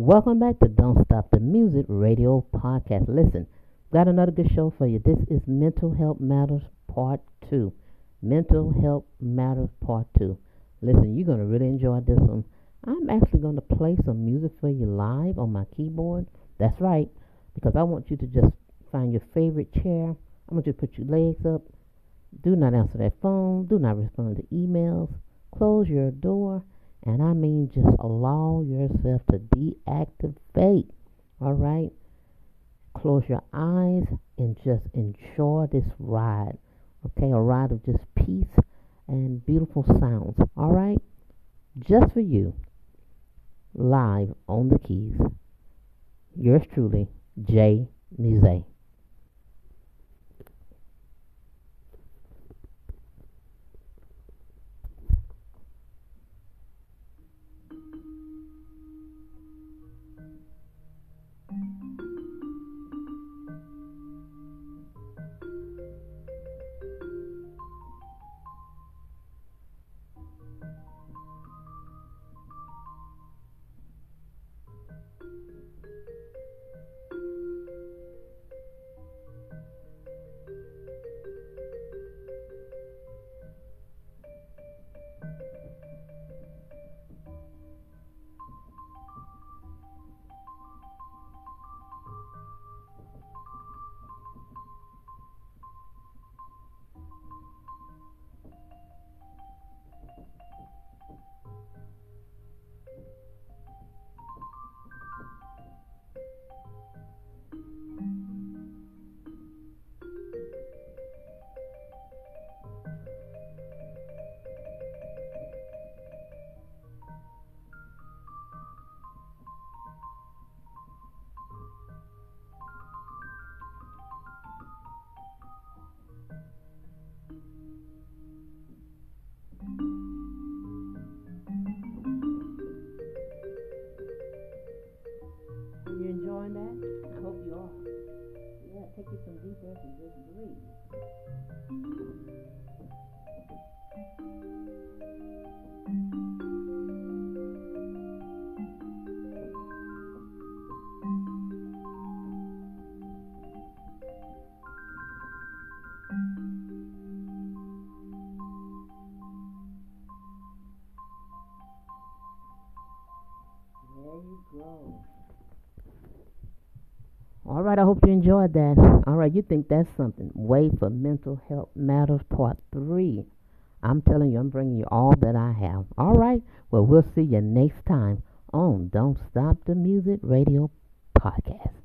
Welcome back to Don't Stop the Music Radio Podcast. Listen, got another good show for you. This is Mental Health Matters Part 2. Mental Health Matters Part 2. Listen, you're going to really enjoy this one. I'm actually going to play some music for you live on my keyboard. That's right, because I want you to just find your favorite chair. I want you to put your legs up. Do not answer that phone. Do not respond to emails. Close your door. And I mean, just allow yourself to deactivate. All right? Close your eyes and just enjoy this ride. Okay? A ride of just peace and beautiful sounds. All right? Just for you. Live on the keys. Yours truly, Jay Muse. うん。Take you some deep breaths and just breathe. There you go. All right, I hope you enjoyed that. All right, you think that's something. Wait for Mental Health Matters Part 3. I'm telling you, I'm bringing you all that I have. All right, well, we'll see you next time on Don't Stop the Music Radio Podcast.